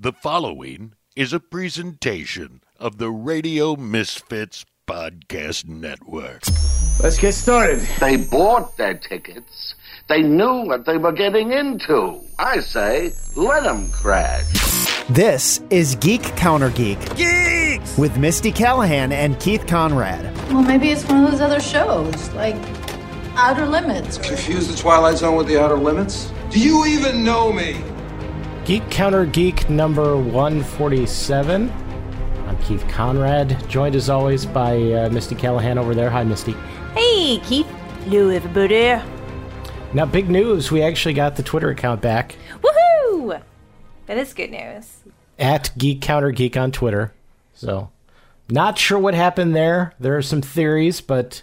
The following is a presentation of the Radio Misfits Podcast Network. Let's get started. They bought their tickets. They knew what they were getting into. I say, let them crash. This is Geek Counter Geek. Geeks! With Misty Callahan and Keith Conrad. Well, maybe it's one of those other shows, like Outer Limits. Confuse the Twilight Zone with the Outer Limits? Do you even know me? Geek Counter Geek number 147. I'm Keith Conrad, joined as always by uh, Misty Callahan over there. Hi, Misty. Hey, Keith. Hello, everybody. Now, big news. We actually got the Twitter account back Woohoo! That is good news. at Geek Counter Geek on Twitter. So, not sure what happened there. There are some theories, but,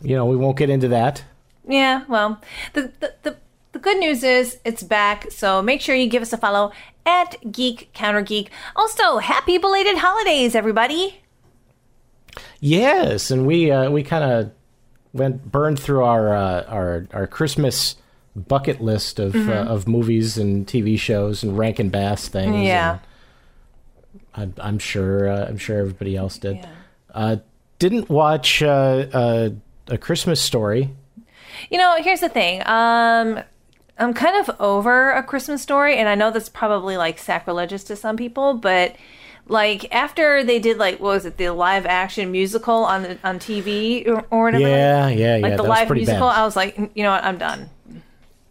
you know, we won't get into that. Yeah, well, the, the, the, the good news is it's back, so make sure you give us a follow at Geek Counter Geek. Also, happy belated holidays, everybody. Yes, and we uh, we kind of went burned through our uh, our our Christmas bucket list of uh, of movies and TV shows and Rankin Bass things. Yeah. and I, I'm sure uh, I'm sure everybody else did. Uh, didn't watch uh, uh, a Christmas Story. You know, here's the thing. Um, I'm kind of over a Christmas story, and I know that's probably like sacrilegious to some people, but like after they did like what was it the live action musical on the on TV or, or whatever, Yeah, yeah, like yeah, the live musical, bad. I was like, you know what, I'm done.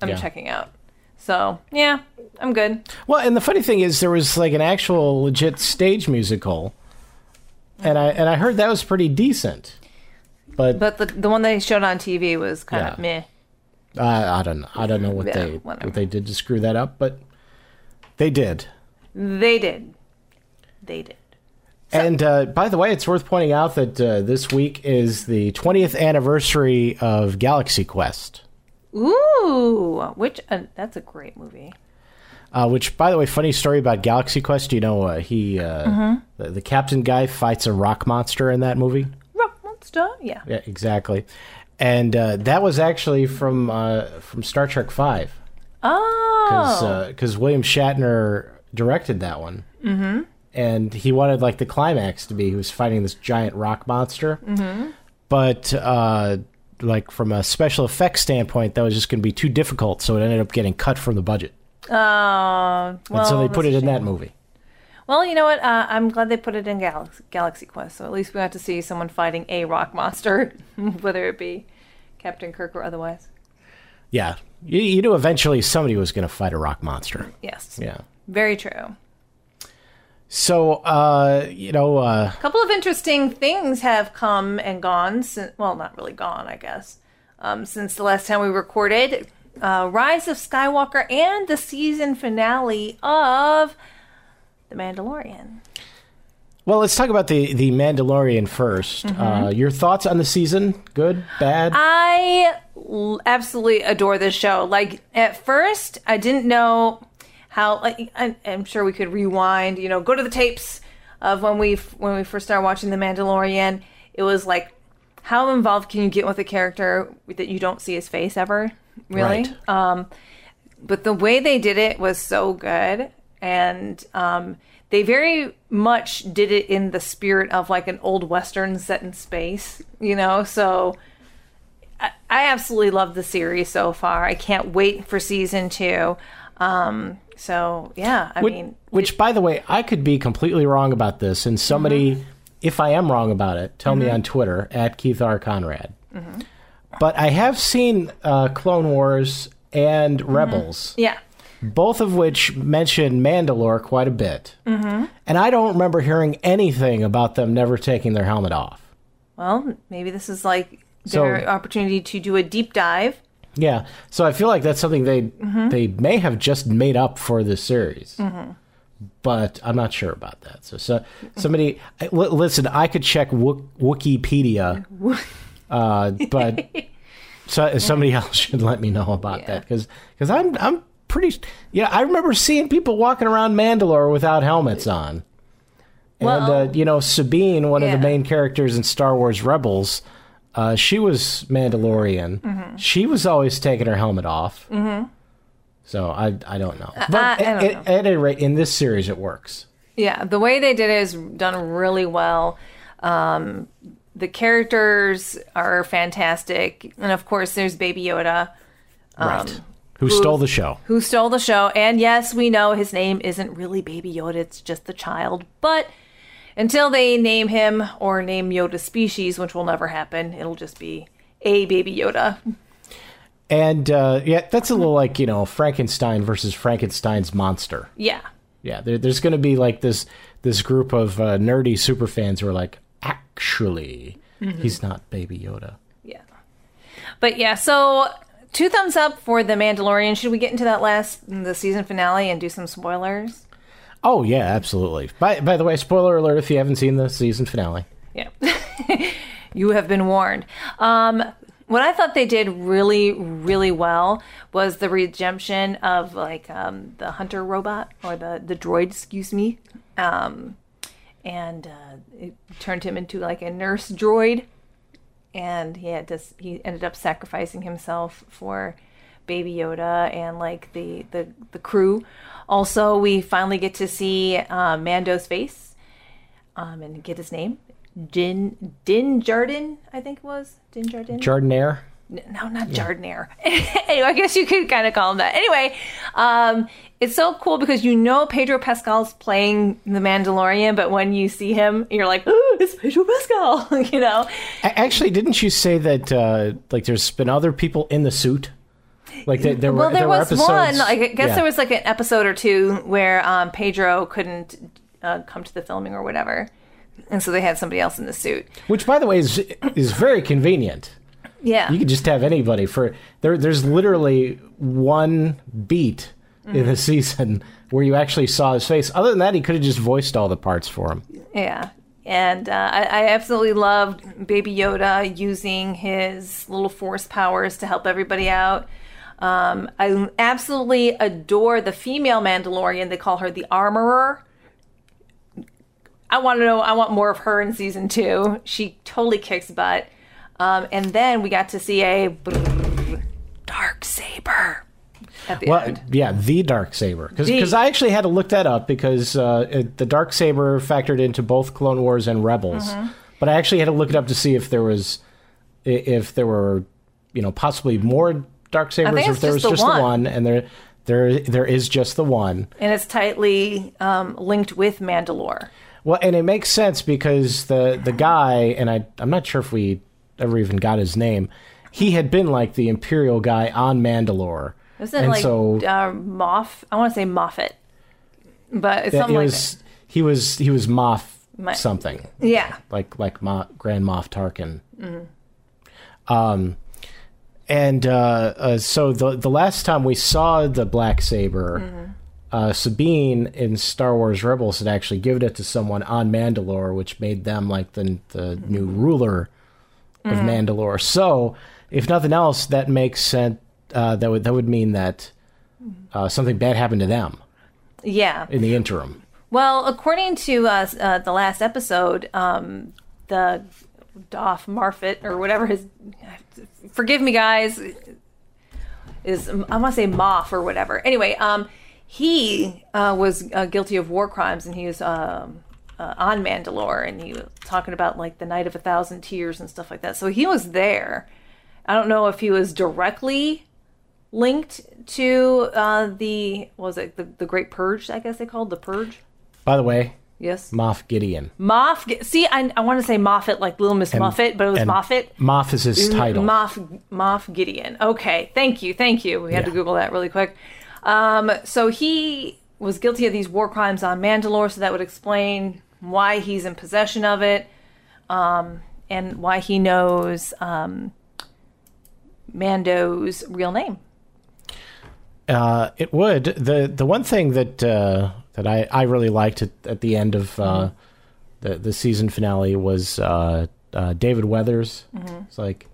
I'm Yeah. checking out. So yeah, I'm good. Well, and the funny thing is, there was like an actual legit stage musical, and I and I heard that was pretty decent. But, But the the one they showed on TV was kind of meh. Uh, I don't know. I don't know what Yeah, they whatever. what they did to screw that up, but they did. They did. They did. And uh, by the way, it's worth pointing out that uh, this week is the 20th anniversary of Galaxy Quest. Ooh, which uh, that's a great movie. Uh, which, by the way, funny story about Galaxy Quest. You know, uh, he uh, Mm-hmm. the, the captain guy fights a rock monster in that movie. Rock Monster, yeah. Yeah, exactly. And uh, that was actually from uh, from Star Trek Five Oh, because William Shatner directed that one. Mm-hmm. And he wanted like the climax to be he was fighting this giant rock monster. Mm-hmm. But uh, like from a special effects standpoint, that was just going to be too difficult, so it ended up getting cut from the budget. oh, well, and so they put it in that movie. Well, you know what? Uh, I'm glad they put it in Galaxy, Galaxy Quest, so at least we got to see someone fighting a rock monster, whether it be Captain Kirk or otherwise. Yeah, you, you knew eventually somebody was going to fight a rock monster. Yes, Yeah. very true. So uh, you know, uh, A couple of interesting things have come and gone. Since, well, not really gone, I guess. Um, since the last time we recorded, uh, Rise of Skywalker and the season finale of The Mandalorian. well, let's talk about the the Mandalorian 1st Uh, your thoughts on the season? Good, bad? I l- absolutely adore this show. Like at first, I didn't know how. Like I, I'm sure we could rewind. You know, go to the tapes of when we f- when we first started watching The Mandalorian. It was like, how involved can you get with a character that you don't see his face ever? Really? Right. Um, but the way they did it was so good and um, they very much did it in the spirit of like an old western set in space you know so I, I absolutely love the series so far i can't wait for season two um, so yeah i which, mean which, by the way, I could be completely wrong about this, and somebody, Mm-hmm. if I am wrong about it, tell me on Twitter at Keith R Conrad. Mm-hmm. But I have seen uh, Clone Wars and Mm-hmm. Rebels, yeah both of which mention Mandalore quite a bit, mm-hmm. and I don't remember hearing anything about them never taking their helmet off. well maybe this is like So- their opportunity to do a deep dive Yeah, so I feel like that's something they Mm-hmm. they may have just made up for this series, but I'm not sure about that. So, so somebody I- listen. I could check Wik- Wikipedia, uh, but so, somebody else should let me know about Yeah. that because because I'm I'm pretty yeah. I remember seeing people walking around Mandalore without helmets on. And Well- uh, you know Sabine, one of the main characters in Star Wars Rebels, uh, she was Mandalorian. Mm-hmm. She was always taking her helmet off. Mm-hmm. So I I don't know. But I don't at, know. at- at any rate, in this series, it works. Yeah, the way they did it is done really well. Um, the characters are fantastic, and of course, there's Baby Yoda, right. Who stole the show? who stole the show. And yes, we know his name isn't really Baby Yoda; it's just the child. But until they name him or name Yoda species, which will never happen, it'll just be a Baby Yoda. And uh, yeah, that's a little like you know Frankenstein versus Frankenstein's monster. Yeah, Yeah, there, there's going to be like this this group of uh, nerdy super fans who are like, actually, Mm-hmm. he's not Baby Yoda. yeah. But yeah, so two thumbs up for the Mandalorian. Should we get into that last the season finale and do some spoilers? Oh yeah, absolutely. By by the way, spoiler alert if you haven't seen the season finale. Yeah. you have been warned. Um, what I thought they did really, really well was the redemption of like um, the hunter robot or the the droid, excuse me, um, and uh, it turned him into like a nurse droid, and he had to he ended up sacrificing himself for Baby Yoda and like the the the crew. Also, we finally get to see uh, Mando's face um, and get his name. Din Din Jardin, I think it was Din Jardin. Jardinaire. No, not Jardinier. anyway, I guess you could kind of call him that. Anyway, um, it's so cool because you know Pedro Pascal's playing the Mandalorian, but when you see him, you're like, oh, it's Pedro Pascal, you know? Actually, didn't you say that uh, like there's been other people in the suit? Like there, there well, were there, there was episodes. one. Like, I guess yeah. there was like an episode or two where um, Pedro couldn't uh, come to the filming or whatever, and so they had somebody else in the suit. which by the way is is very convenient. Yeah, You could just have anybody for there. There's literally one beat Mm-hmm. in the season where you actually saw his face. Other than that, he could have just voiced all the parts for him. Yeah. And uh, I, I absolutely loved Baby Yoda using his little force powers to help everybody out. Um, I absolutely adore the female Mandalorian. They call her the Armorer. I want to know. I want more of her in season two. She totally kicks butt. Um, and then we got to see a dark saber at the Well, end. yeah, the dark saber. Because I actually had to look that up because uh, it, the dark saber factored into both Clone Wars and Rebels. Mm-hmm. But I actually had to look it up to see if there was if there were you know possibly more dark sabers or if there was just the just the one. one. And there there there is just the one. And it's tightly um, linked with Mandalore. Well, and it makes sense because the the guy, and I I'm not sure if we ever even got his name. He had been like the Imperial guy on Mandalore, it and like so uh, Moff? I want to say Moffat, but it's that- something it like was he was he was Moff My- something. Yeah, like like Ma, Grand Moff Tarkin. Mm-hmm. Um, and uh, uh, so the the last time we saw the black saber. Mm-hmm. Uh, Sabine in Star Wars Rebels had actually given it to someone on Mandalore, which made them like the the new ruler of Mm-hmm. Mandalore. So, if nothing else, that makes sense. Uh, that would that would mean that uh, something bad happened to them yeah. in the interim. Well, according to uh, uh, the last episode, um, the Doff Marfit or whatever his, forgive me, guys, is I want to say Moff or whatever. Anyway, um, he uh, was uh, guilty of war crimes, and he was um, uh, on Mandalore, and he was talking about like the Night of a Thousand Tears and stuff like that. So he was there. I don't know if he was directly linked to uh, the what was it the, the Great Purge? I guess they called the Purge. By the way, Yes, Moff Gideon. Moff. See, I, I want to say Moffat, like Little Miss Muffet, but it was and Moffat. Moff is his title. Moff Moff Gideon. Okay, thank you, thank you. We had to Google that really quick. Um, so he was guilty of these war crimes on Mandalore, so that would explain why he's in possession of it, um, and why he knows um, Mando's real name. Uh, it would. the The one thing that uh, that I, I really liked at, at the end of uh, the the season finale was uh, uh, David Weathers. It's like,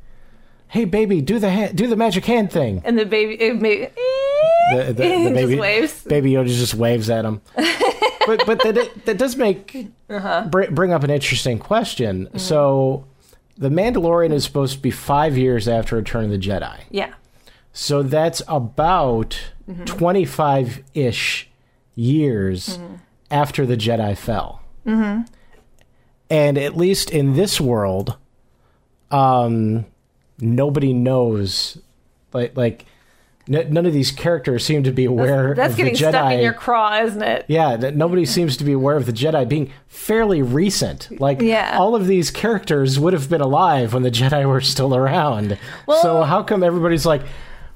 hey baby, do the ha- do the magic hand thing. And the baby, it made, The, the, the Just baby waves. baby Yoda just waves at him. but but that that does make Uh-huh. br- bring up an interesting question. Mm-hmm. So. The Mandalorian is supposed to be five years after Return of the Jedi. yeah, So that's about 25 ish years after the Jedi fell. Mm-hmm. And at least in this world, um, nobody knows. Like, like none of these characters seem to be aware That's of the getting Jedi. stuck in your craw, isn't it? Yeah, that nobody seems to be aware of the Jedi being fairly recent. Like Yeah. all of these characters would have been alive when the Jedi were still around. so how come everybody's like,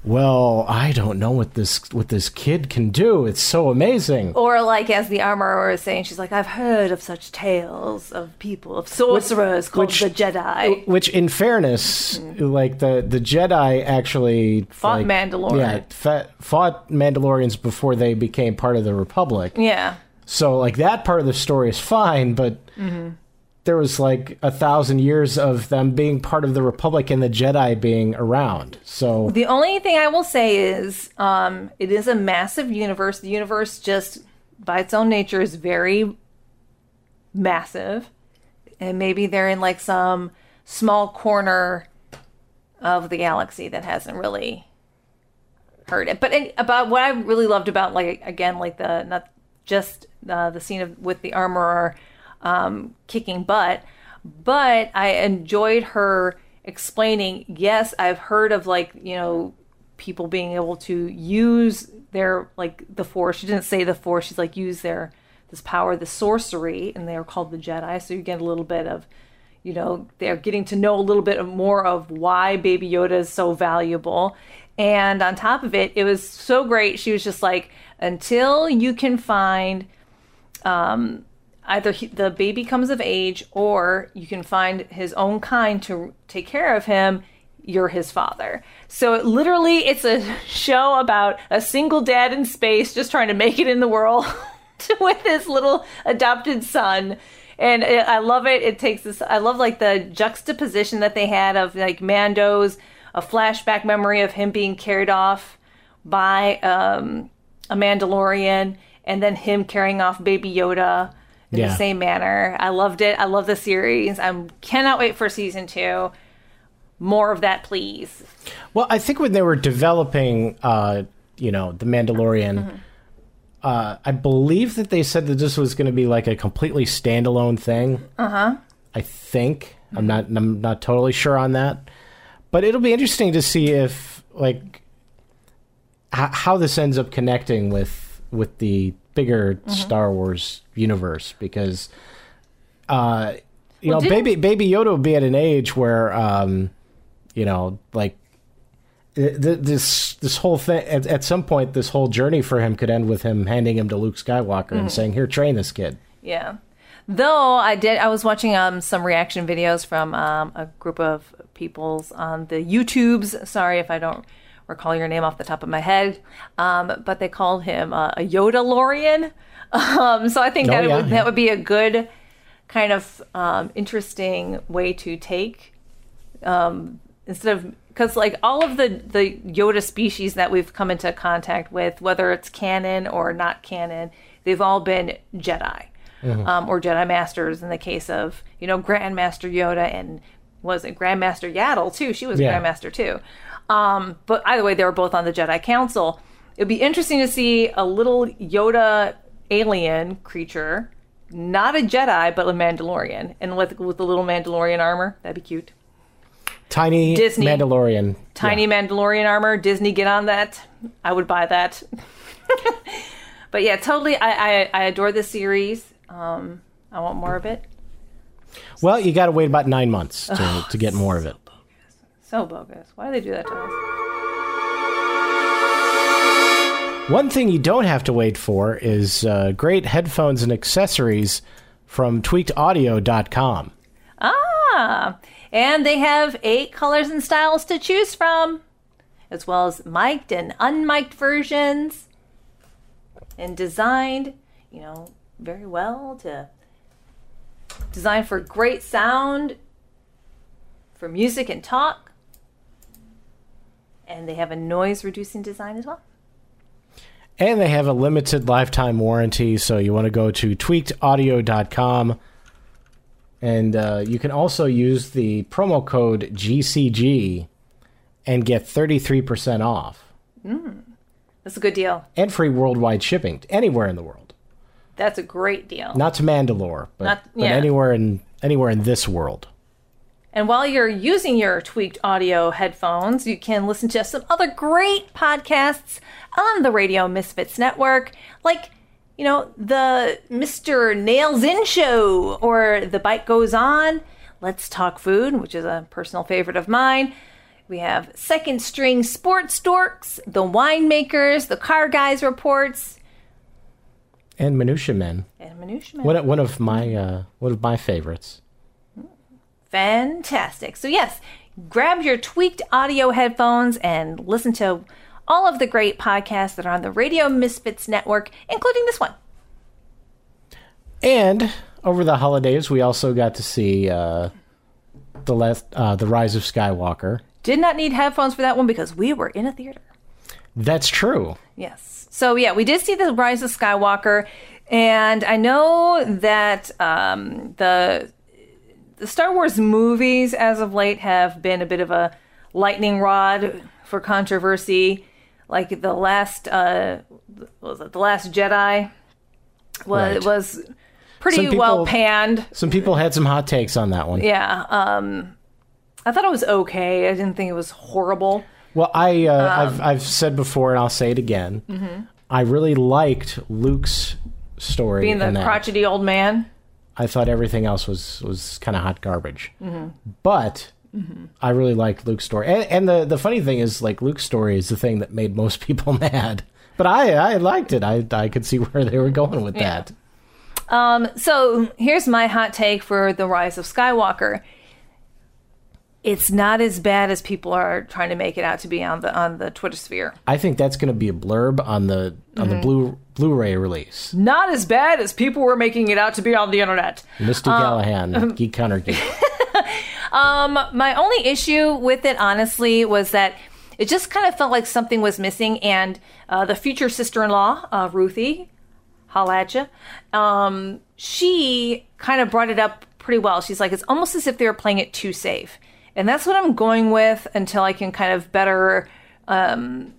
"Well, I don't know what this what this kid can do. It's so amazing." Or like as the armorer is saying, she's like, I've heard of such tales of people, of sorcerers called which- the Jedi. Which, in fairness, mm-hmm. like the the Jedi actually Fought like, Mandalore. Yeah, fa- fought Mandalorians before they became part of the Republic. Yeah. So like that part of the story is fine, but mm-hmm. There was like a thousand years of them being part of the Republic and the Jedi being around. So The only thing I will say is um, it is a massive universe. The universe just by its own nature is very massive. And maybe they're in like some small corner of the galaxy that hasn't really heard it. But in, about what I really loved about like again like the not just uh, the scene of with the armorer um, kicking butt, but I enjoyed her explaining. Yes, I've heard of like you know people being able to use their like the force. She didn't say the force. She's like use their this power, the sorcery, and they are called the Jedi. So you get a little bit of you know they're getting to know a little bit more of why baby yoda is so valuable and on top of it it was so great she was just like until you can find um, either he, the baby comes of age or you can find his own kind to take care of him you're his father so it, literally it's a show about a single dad in space just trying to make it in the world with his little adopted son and it, I love it. It takes this. I love like the juxtaposition that they had of like Mando's a flashback memory of him being carried off by um, a Mandalorian, and then him carrying off Baby Yoda in Yeah. the same manner. I loved it. I love the series. I cannot wait for season two. More of that, please. well, I think when they were developing, uh, you know, the Mandalorian. Uh, I believe that they said that this was going to be like a completely standalone thing. Uh huh. I think I'm not. I'm not totally sure on that, but it'll be interesting to see if like h- how this ends up connecting with with the bigger Star Wars universe because uh you Well, know didn't- baby baby Yoda will be at an age where um you know like th- th- this this whole thing at, at some point this whole journey for him could end with him handing him to Luke Skywalker and saying here train this kid Yeah. Though I did, I was watching um, some reaction videos from um, a group of peoples on the YouTubes. Sorry if I don't recall your name off the top of my head, um, but they called him uh, a Yoda Lorian. Um, so I think Oh, that yeah, would, yeah. that would be a good kind of um, interesting way to take um, instead of because like all of the the Yoda species that we've come into contact with, whether it's canon or not canon, they've all been Jedi um, or Jedi Masters. In the case of you know Grandmaster Yoda and was it Grandmaster Yaddle too? She was Yeah. Grandmaster too. Um, but either way, they were both on the Jedi Council. It'd be interesting to see a little Yoda alien creature, not a Jedi, but a Mandalorian, and with with the little Mandalorian armor. That'd be cute. tiny Disney. Mandalorian Tiny Mandalorian armor. Disney, get on that. I would buy that. but yeah, totally. I, I I adore this series. Um, I want more of it. well you got to wait about 9 months to to get more of it So bogus. Why do they do that to us? One thing you don't have to wait for is uh, great headphones and accessories from tweakedaudio.com. Ah, and they have eight colors and styles to choose from, as well as mic'd and unmic'd versions, and designed, you know, very well to design for great sound, for music and talk, and they have a noise reducing design as well. And they have a limited lifetime warranty, so you want to go to tweakedaudio.com. And uh, you can also use the promo code GCG and get 33% off. That's a good deal. and free worldwide shipping anywhere in the world. That's a great deal. Not to Mandalore, but, Not- but anywhere in anywhere in this world. And while you're using your tweaked audio headphones, you can listen to some other great podcasts on the Radio Misfits Network, like, you know, the Mr. Nails In Show or The Bite Goes On, Let's Talk Food, which is a personal favorite of mine. We have Second String Sports Dorks, The Winemakers, The Car Guys Reports, And Minutia Men, and Minutia Man. one, one of my uh, one of my favorites. Fantastic. So, yes, grab your tweaked audio headphones and listen to all of the great podcasts that are on the Radio Misfits Network, including this one. And over the holidays, we also got to see uh, the last, uh, the Rise of Skywalker. Did not need headphones for that one because we were in a theater. That's true. Yes. So, yeah, we did see the Rise of Skywalker, and I know that um, the the Star Wars movies as of late have been a bit of a lightning rod for controversy. Like the last, uh, what was it the Last Jedi? Was Right. was pretty people- well panned. Some people had some hot takes on that one. Yeah. Um, I thought it was okay. I didn't think it was horrible. Well, I uh, Um, I've I've said before, and I'll say it again. Mm-hmm. I really liked Luke's story. Being the crotchety old man. I thought everything else was was kind of hot garbage. Mm-hmm. But I really liked Luke's story, and, and the the funny thing is, like Luke's story is the thing that made most people mad. But I I liked it. I I could see where they were going with that. Um, so here's my hot take for the Rise of Skywalker. It's not as bad as people are trying to make it out to be on the on the Twitter sphere. I think that's going to be a blurb on the on Mm-hmm. the blue Blu-ray release. Not as bad as people were making it out to be on the internet. Misty Uh, Callahan, Geek Counter Geek. My only issue with it, honestly, was that it just kind of felt like something was missing, and uh, the future sister-in-law, uh, Ruthie, holla at ya, um, she kind of brought it up pretty well. She's like, it's almost as if they were playing it too safe, and that's what I'm going with until I can kind of better um,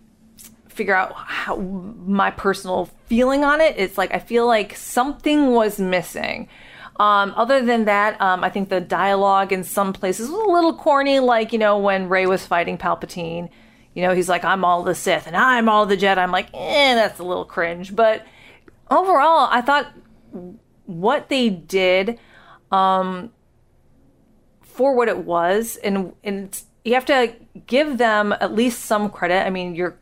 figure out how my personal feeling on it. It's like I feel like something was missing. Um, other than that, um, I think the dialogue in some places was a little corny, like, you know, when Rey was fighting Palpatine. You know, he's like, I'm all the Sith and I'm all the Jedi. I'm like, eh, that's a little cringe. But overall, I thought what they did um, for what it was, and, and you have to give them at least some credit. I mean, you're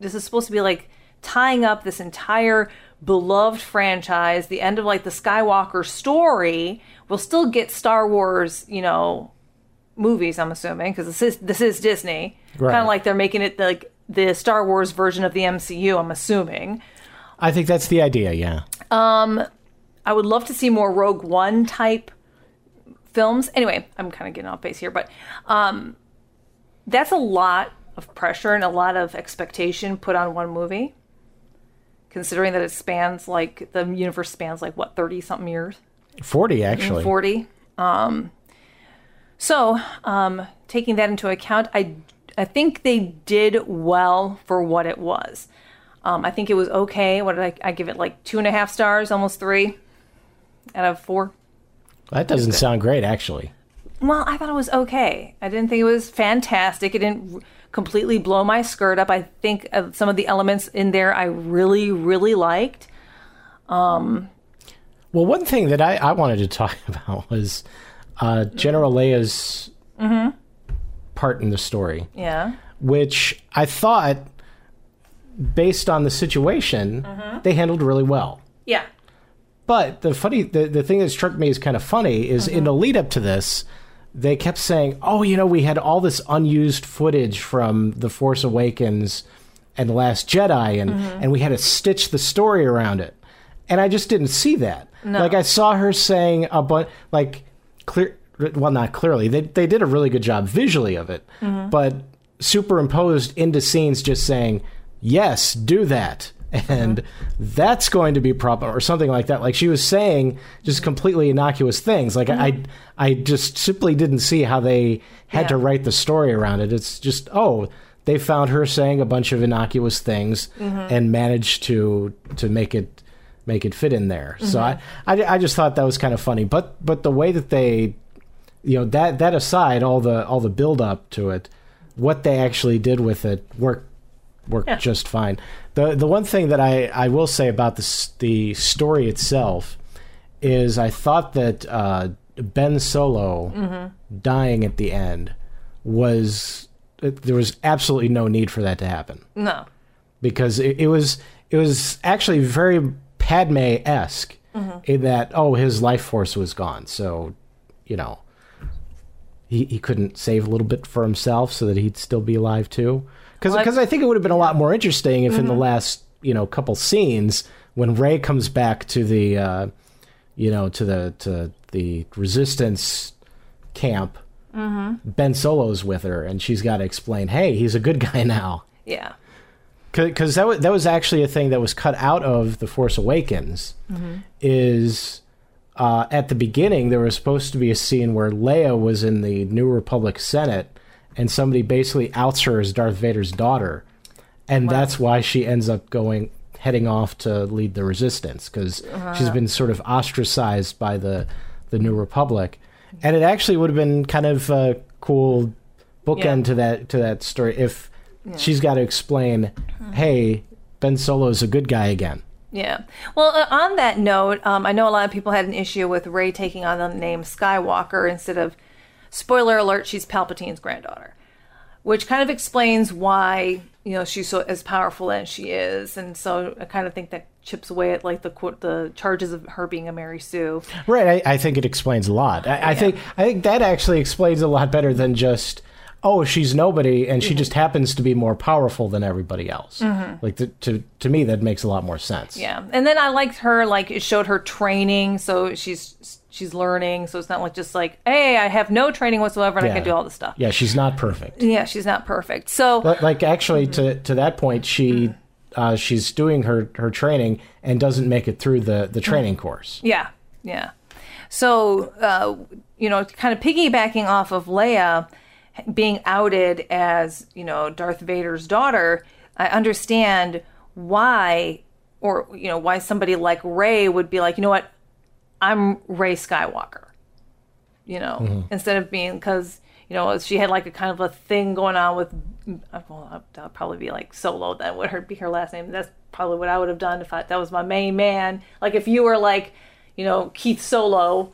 this is supposed to be like tying up this entire beloved franchise, the end of like the Skywalker story. We'll still get Star Wars, you know, movies. I'm assuming because this is this is Disney, Right. kind of like they're making it like the Star Wars version of the MCU. I'm assuming. I think that's the idea. Yeah. Um, I would love to see more Rogue One type films. Anyway, I'm kind of getting off base here, but um, that's a lot of pressure and a lot of expectation put on one movie. Considering that it spans like the universe spans like what thirty something years, Forty actually. forty. Um, so um, taking that into account, I I think they did well for what it was. Um, I think it was okay. What did I, I give it? Like two and a half stars, almost three out of four. That doesn't sound great, actually. Well, I thought it was okay. I didn't think it was fantastic. It didn't completely blow my skirt up. I think some of the elements in there I really, really liked. Um, well, one thing that I, I wanted to talk about was uh, General Leia's mm-hmm. part in the story, Yeah. which I thought, based on the situation, mm-hmm. they handled really well. Yeah. But the funny, the, the thing that struck me as kind of funny is in mm-hmm. the lead up to this, they kept saying, "Oh, you know, we had all this unused footage from The Force Awakens and The Last Jedi, and mm-hmm. and we had to stitch the story around it." And I just didn't see that. Like I saw her saying a bunch, like clear. Well, not clearly. They they did a really good job visually of it, mm-hmm. but superimposed into scenes, just saying, "Yes, do that." And that's going to be a problem or something like that like she was saying just completely innocuous things like i i just simply didn't see how they had to write the story around it it's just oh they found her saying a bunch of innocuous things Mm-hmm. and managed to to make it make it fit in there. So I, Mm-hmm. I I just thought that was kind of funny. But but the way that they you know that that aside all the all the build up to it what they actually did with it worked worked Yeah. just fine the the one thing that i i will say about this the story itself is i thought that uh ben solo Mm-hmm. dying at the end was there was absolutely no need for that to happen No. because it, it was it was actually very Padme esque in that oh his life force was gone so you know he he couldn't save a little bit for himself so that he'd still be alive too because Well, I- think it would have been a lot more interesting if in the last you know couple scenes when Rey comes back to the uh, you know to the to the resistance camp Ben Solo's with her and she's got to explain hey he's a good guy now Yeah. because that was that was actually a thing that was cut out of the Force Awakens. Is uh, at the beginning there was supposed to be a scene where Leia was in the New Republic Senate, and somebody basically outs her as Darth Vader's daughter, and that's why she ends up going heading off to lead the Resistance because she's been sort of ostracized by the the New Republic, and it actually would have been kind of a cool bookend Yeah. to that to that story if she's got to explain, hey, Ben Solo's a good guy again. Yeah. Well, uh, on that note, um, I know a lot of people had an issue with Rey taking on the name Skywalker instead of, spoiler alert, she's Palpatine's granddaughter, which kind of explains why you know she's so as powerful as she is, and so I kind of think that chips away at like the qu- the charges of her being a Mary Sue. Right. I, I think it explains a lot. I, I think I think that actually explains a lot better than just oh she's nobody and she mm-hmm. just happens to be more powerful than everybody else. Mm-hmm. Like to, to to me that makes a lot more sense. Yeah, and then I liked her like it showed her training, so she's she's learning, so it's not like just like hey I have no training whatsoever and I can do all this stuff. Yeah, she's not perfect. Yeah, she's not perfect. So But like actually mm-hmm. to to that point she uh, she's doing her her training and doesn't make it through the the training course. Yeah, yeah. So, uh, you know, kind of piggybacking off of Leia being outed as, you know, Darth Vader's daughter, I understand why, or, you know, why somebody like Rey would be like, you know what, I'm Rey Skywalker, you know, mm-hmm. instead of being, because, you know, she had like a kind of a thing going on with, uh, well, that would probably be like Solo, that would her be her last name. That's probably what I would have done if I, that was my main man. Like if you were like, you know, Keith Solo,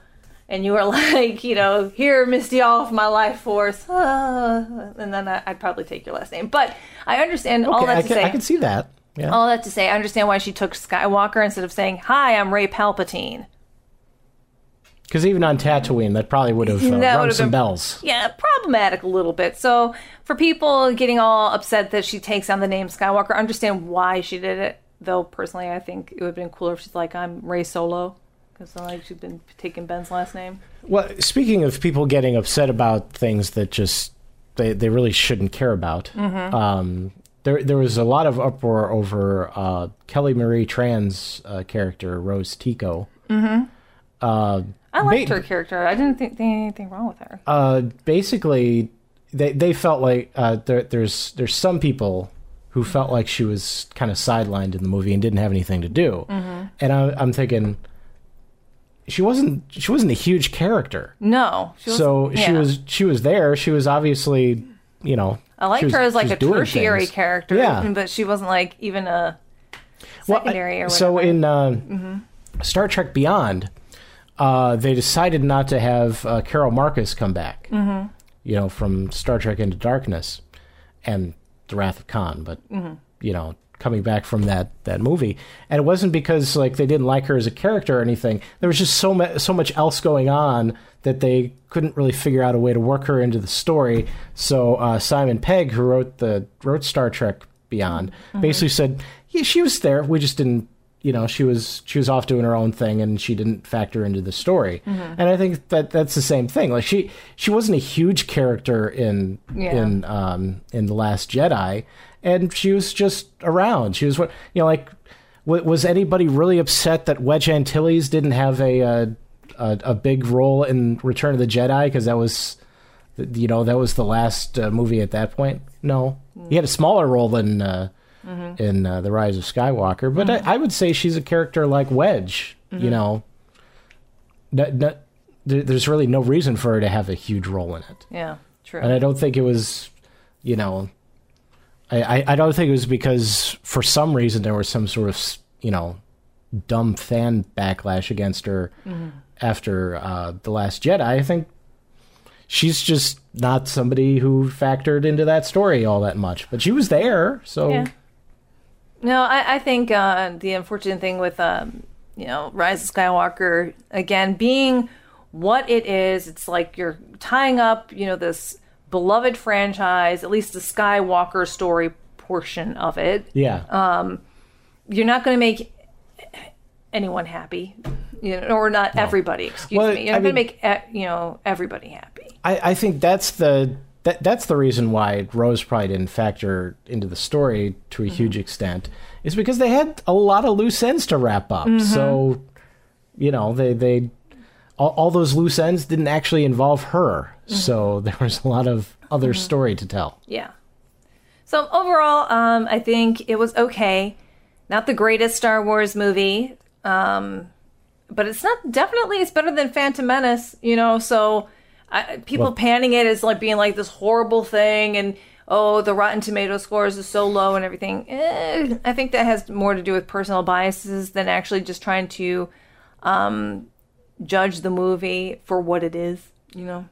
and you were like, you know, here, Misty off my life force, ah, and then I, I'd probably take your last name. But I understand all that I to can, say. I can see that. Yeah. all that to say, I understand why she took Skywalker instead of saying, "Hi, I'm Rey Palpatine." Because even on Tatooine, that probably would have uh, rung some been- bells. Yeah, problematic a little bit. So for people getting all upset that she takes on the name Skywalker, understand why she did it. Though personally, I think it would have been cooler if she's like, "I'm Rey Solo," because like she's been taking Ben's last name. Well, speaking of people getting upset about things that just they, they really shouldn't care about, Mm-hmm. um, there there was a lot of uproar over uh, Kelly Marie Tran's uh, character Rose Tico. I liked Ba- her character. I didn't think, think anything wrong with her. Uh, basically, they they felt like uh, there, there's there's some people who felt like she was kind of sidelined in the movie and didn't have anything to do, Mm-hmm. and I, I'm thinking. She wasn't. She wasn't a huge character. No, she was, so she yeah. was she was there she was obviously you know I liked was- her as like a tertiary things. character, Yeah. but she wasn't like even a Well, I- secondary or whatever. so in uh, star trek beyond uh, they decided not to have uh, carol marcus come back Mm-hmm. you know from star trek into darkness and the wrath of khan but Mm-hmm. you know coming back from that that movie. And it wasn't because like they didn't like her as a character or anything. There was just so much so much else going on that they couldn't really figure out a way to work her into the story. So uh, simon pegg who wrote the wrote star trek beyond basically said yeah she was there. We just didn't you know she was she was off doing her own thing and she didn't factor into the story. And i think that that's the same thing. Like she she wasn't a huge character in Yeah. in um in the last jedi. And she was just around. She was what you know like w- was anybody really upset that wedge antilles didn't have a a, a big role in return of the jedi? Because that was you know, that was the last uh, movie at that point. No, he had a smaller role than uh, in uh, the Rise of Skywalker, but I, I would say she's a character like Wedge. You know, N- n- there- there's really no reason for her to have a huge role in it, Yeah, true. and I don't think it was, you know, I, I, I don't think it was because for some reason there was some sort of you know dumb fan backlash against her after uh, the Last Jedi. I think she's just not somebody who factored into that story all that much, but she was there, so Yeah. No, I, I think uh, the unfortunate thing with um, you know Rise of Skywalker again being what it is, it's like you're tying up you know this beloved franchise, at least the Skywalker story portion of it. yeah. You're not going to make anyone happy, you know, or not everybody. Excuse Well, me. You're not going to make you know everybody happy. I, I think that's the that that's the reason why Rose probably didn't factor into the story to a huge extent is because they had a lot of loose ends to wrap up. So, you know, they they all, all those loose ends didn't actually involve her. So there was a lot of other story to tell. Yeah. So overall, um, I think it was okay. Not the greatest Star Wars movie, um, but it's not definitely it's better than Phantom Menace. You know, so I, people Well- panning it as like being like this horrible thing, and oh, the Rotten Tomato scores is so low and everything. Eh, I think that has more to do with personal biases than actually just trying to um, judge the movie for what it is. You know.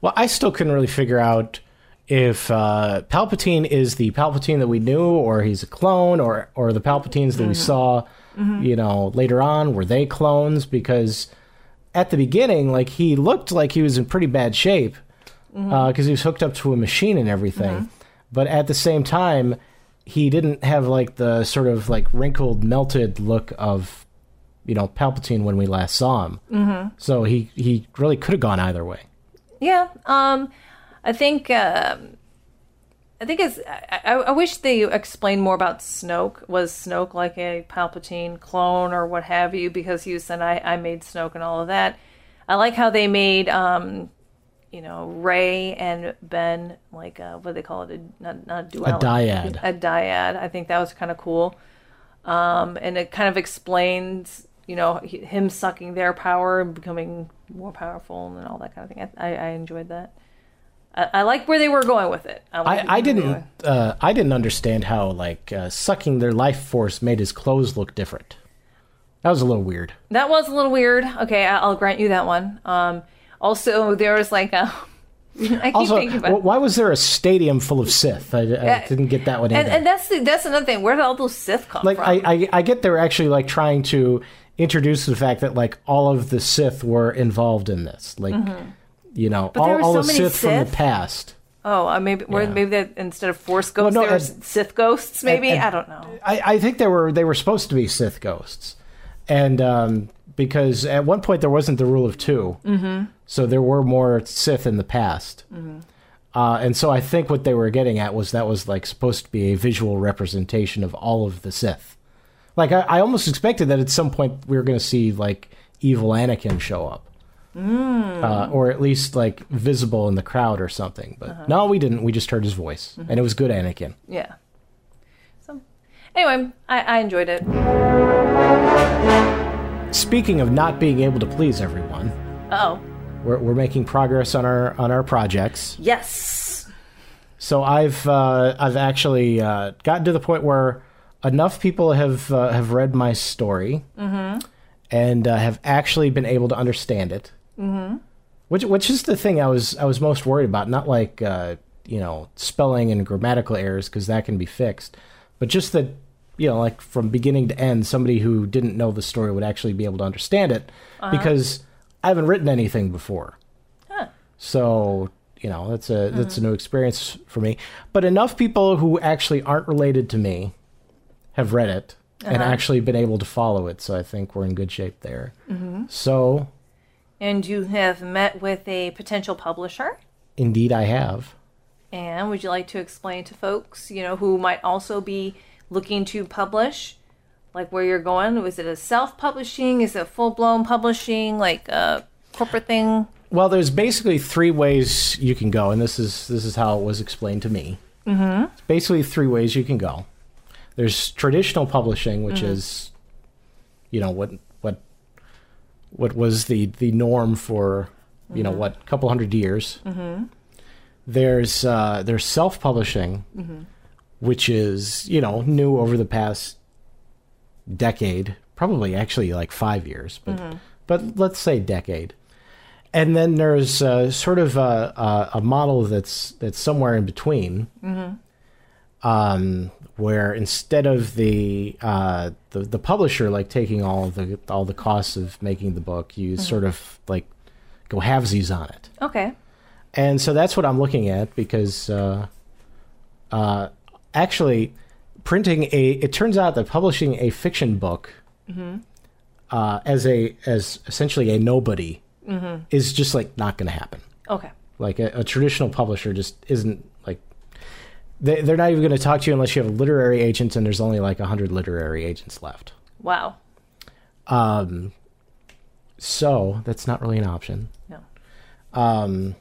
Well, I still couldn't really figure out if uh, Palpatine is the Palpatine that we knew, or he's a clone, or or the Palpatines that we saw, you know, later on were they clones? Because at the beginning, like he looked like he was in pretty bad shape because he was hooked up to a machine and everything, but at the same time, he didn't have like the sort of like wrinkled, melted look of you know Palpatine when we last saw him. Mm-hmm. So he he really could have gone either way. Yeah, um, I think um I think it's. I, I wish they explained more about Snoke. Was Snoke like a Palpatine clone or what have you? Because he said I I made Snoke and all of that. I like how they made um, you know, Rey and Ben like uh, what do they call it? A, not not a duality. dyad. A dyad. I think that was kind of cool. Um, and it kind of explains, you know, him sucking their power and becoming more powerful and all that kind of thing. I, I enjoyed that. I, I like where they were going with it. like I, I didn't uh, I didn't understand how like uh, sucking their life force made his clothes look different. That was a little weird. That was a little weird. Okay, I- I'll grant you that one. Um, also, there was like a. I keep Also, thinking about. why was there a stadium full of Sith? I, I didn't get that one and, and that's the, that's another thing. Where did all those Sith come like from? I, I I get they're actually like trying to introduce the fact that like all of the Sith were involved in this. Like you know, Mm-hmm. all, all so the many Sith, from the past. oh, uh, maybe Yeah. maybe that instead of Force ghosts, no, there were Sith ghosts. Maybe and- I don't know. I, I think they were they were supposed to be Sith ghosts, and um, because at one point there wasn't the rule of 2 mm-hmm. so there were more Sith in the past, uh, and so I think what they were getting at was that was like supposed to be a visual representation of all of the Sith. Like I, I almost expected that at some point we were going to see like evil Anakin show up. Uh, or at least like visible in the crowd or something, but no, we didn't. We just heard his voice, and it was good Anakin. Yeah. So anyway, I, I enjoyed it. Speaking of not being able to please everyone, Oh we're, we're making progress on our on our projects. yes. So I've uh, I've actually uh, gotten to the point where enough people have uh, have read my story and uh, have actually been able to understand it. Mm-hmm. Which which is the thing I was I was most worried about. Not like uh, you know spelling and grammatical errors because that can be fixed, but just that you know like from beginning to end, somebody who didn't know the story would actually be able to understand it because I haven't written anything before. So you know that's a that's a new experience for me. But enough people who actually aren't related to me have read it and actually been able to follow it. So I think we're in good shape there. So And you have met with a potential publisher. indeed, I have. And would you like to explain to folks, you know, who might also be looking to publish, like where you're going? Was it a self-publishing? Is it full-blown publishing, like a corporate thing? Well, there's basically three ways you can go, and this is this is how it was explained to me. Mm-hmm. It's basically three ways you can go. There's traditional publishing, which is, you know, what what was the the norm for, you know, what couple hundred years. Mm-hmm. There's uh, there's self publishing, which is you know new over the past decade, probably actually like five years, but but let's say decade. And then there's uh, sort of a, a, a model that's that's somewhere in between, um, where instead of the, uh, the the publisher like taking all the all the costs of making the book, you sort of like go halvesies on it. Okay. And so that's what I'm looking at because uh, uh, actually printing a it turns out that publishing a fiction book uh, as a as essentially a nobody is just like not going to happen. Okay. Like a, a traditional publisher just isn't they, they're not even going to talk to you unless you have a literary agent and there's only like 100 literary agents left. Wow. Um, so that's not really an option. No. Um,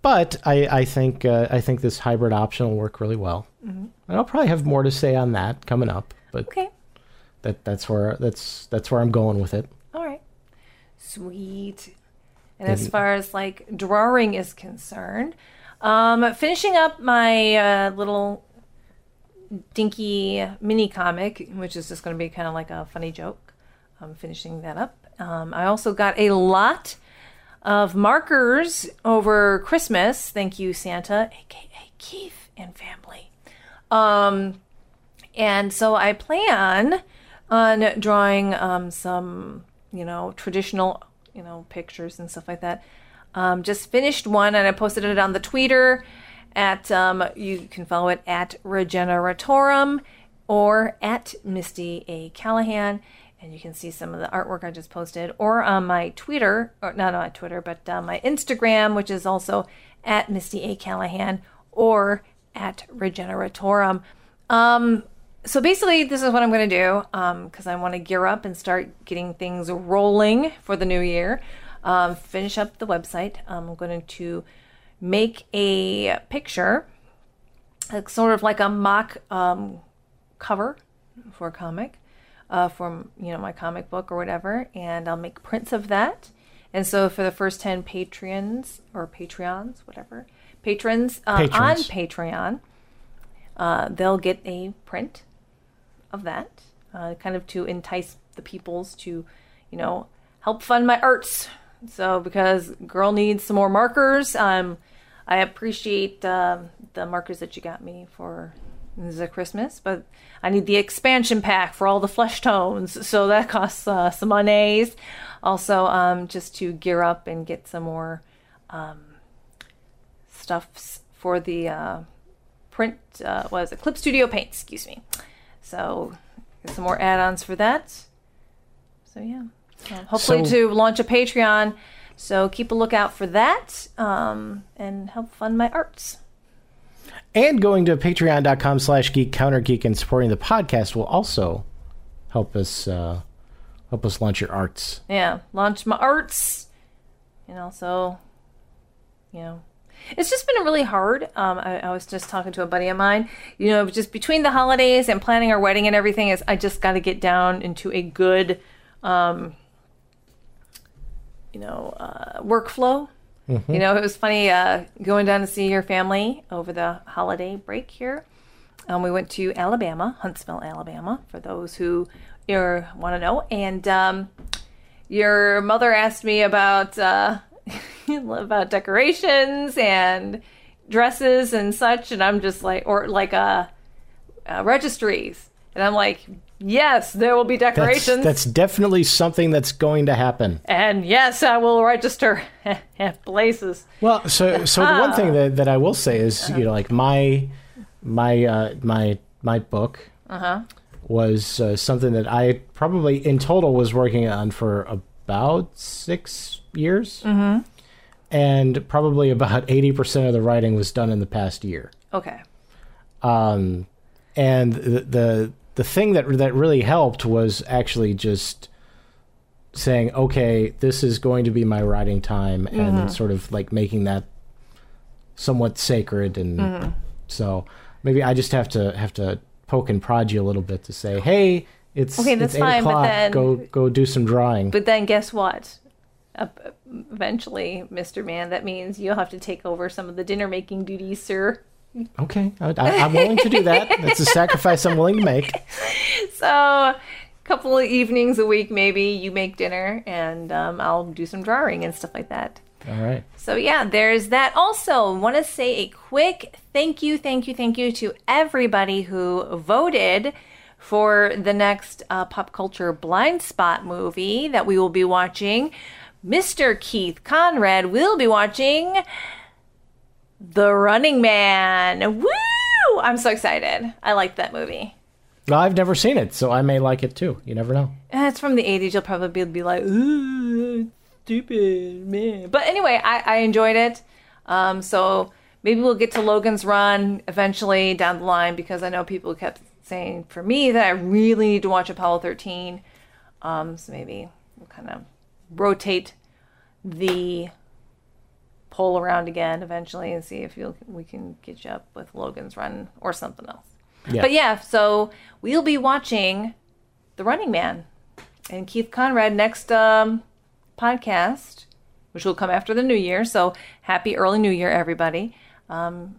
but I, I think uh, I think this hybrid option will work really well. And I'll probably have more to say on that coming up. But Okay. that that's where that's that's where I'm going with it. All right. Sweet. And as far as like drawing is concerned, um, finishing up my uh, little dinky mini comic, which is just going to be kind of like a funny joke. I'm finishing that up. Um, I also got a lot of markers over Christmas. Thank you, Santa, aka Keith and family. Um, and so I plan on drawing um, some, you know, traditional, you know, pictures and stuff like that. Um, just finished one and I posted it on the Twitter at, um, you can follow it at Regeneratorum or at Misty A. Callahan. And you can see some of the artwork I just posted, or on my Twitter, or not on Twitter, but on my Instagram, which is also at Misty A. Callahan or at Regeneratorum. Um, so basically, this is what I'm going to do because I want to gear up and start getting things rolling for the new year. Um, finish up the website. I'm going to make a picture, like sort of like a mock um, cover for a comic, uh, from you know my comic book or whatever, and I'll make prints of that. And so for the first ten patrons or Patreons, whatever patrons, uh, Patrons. on Patreon, uh, they'll get a print of that, uh, kind of to entice the peoples to, you know, help fund my arts. So because girl needs some more markers, um, I appreciate um the markers that you got me for the Christmas, but I need the expansion pack for all the flesh tones, so that costs uh, some monies. Also, um, just to gear up and get some more stuffs for the uh, print uh, was it Clip Studio Paint, excuse me. So some more add-ons for that. So yeah, So hopefully So- to launch a Patreon. So keep a lookout for that um, and help fund my arts. And going to patreon.com slash geek counter geek and supporting the podcast will also help us uh, help us launch your arts. yeah, launch my arts, and also, you know, it's just been really hard. Um, I, I was just talking to a buddy of mine. You know, just between the holidays and planning our wedding and everything, is I just got to get down into a good, um, you know, uh, workflow. You know, it was funny uh, going down to see your family over the holiday break here. Um, we went to Alabama, Huntsville, Alabama, for those who want to know. And um, your mother asked me about uh, about decorations and dresses and such, and I'm just like, or like uh, uh, registries, and I'm like, yes, there will be decorations, that's definitely something that's going to happen. and yes, I will register places. Well, so so the one thing that, that I will say is, you know, like my my uh, my my book was uh, something that I probably in total was working on for about six years, mm-hmm. and probably about eighty percent of the writing was done in the past year. Okay. Um, and the, the the thing that that really helped was actually just saying, okay, this is going to be my writing time, and Mm-hmm. sort of like making that somewhat sacred. And Mm-hmm. so maybe I just have to have to poke and prod you a little bit to say, hey, it's Okay, that's it's fine, but then- go go do some drawing. But then guess what? Uh, eventually, Mr. Man, that means you'll have to take over some of the dinner making duties, sir. Okay, I, I, I'm willing to do that. That's a sacrifice I'm willing to make. So, a couple of evenings a week, maybe you make dinner, and um, I'll do some drawing and stuff like that. All right. So yeah, there's that. Also, want to say a quick thank you, thank you, thank you to everybody who voted for the next uh, pop culture blind spot movie that we will be watching. Mr. Keith Conrad will be watching The Running Man. Woo! I'm so excited. I like that movie. Well, I've never seen it, so I may like it too. You never know. And it's from the 80s. You'll probably be like, ooh, stupid, man. But anyway, I, I enjoyed it. Um, so maybe we'll get to Logan's Run eventually down the line because I know people kept saying for me that I really need to watch Apollo 13. Um, so maybe we'll kind of rotate the poll around again eventually and see if you'll, we can get you up with Logan's Run or something else. Yeah. But yeah, so we'll be watching The Running Man and Keith Conrad next um, podcast, which will come after the new year. So happy early new year, everybody. Um,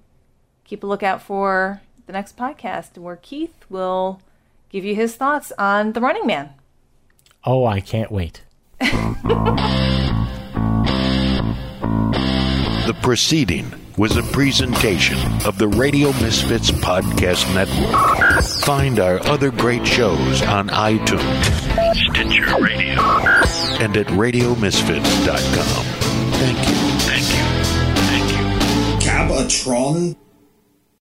keep a lookout for the next podcast where Keith will give you his thoughts on The Running Man. Oh, I can't wait. The proceeding was a presentation of the Radio Misfits Podcast Network. Find our other great shows on iTunes, Stitcher Radio, and at RadioMisfits.com. Thank you, thank you, thank you. Cabatron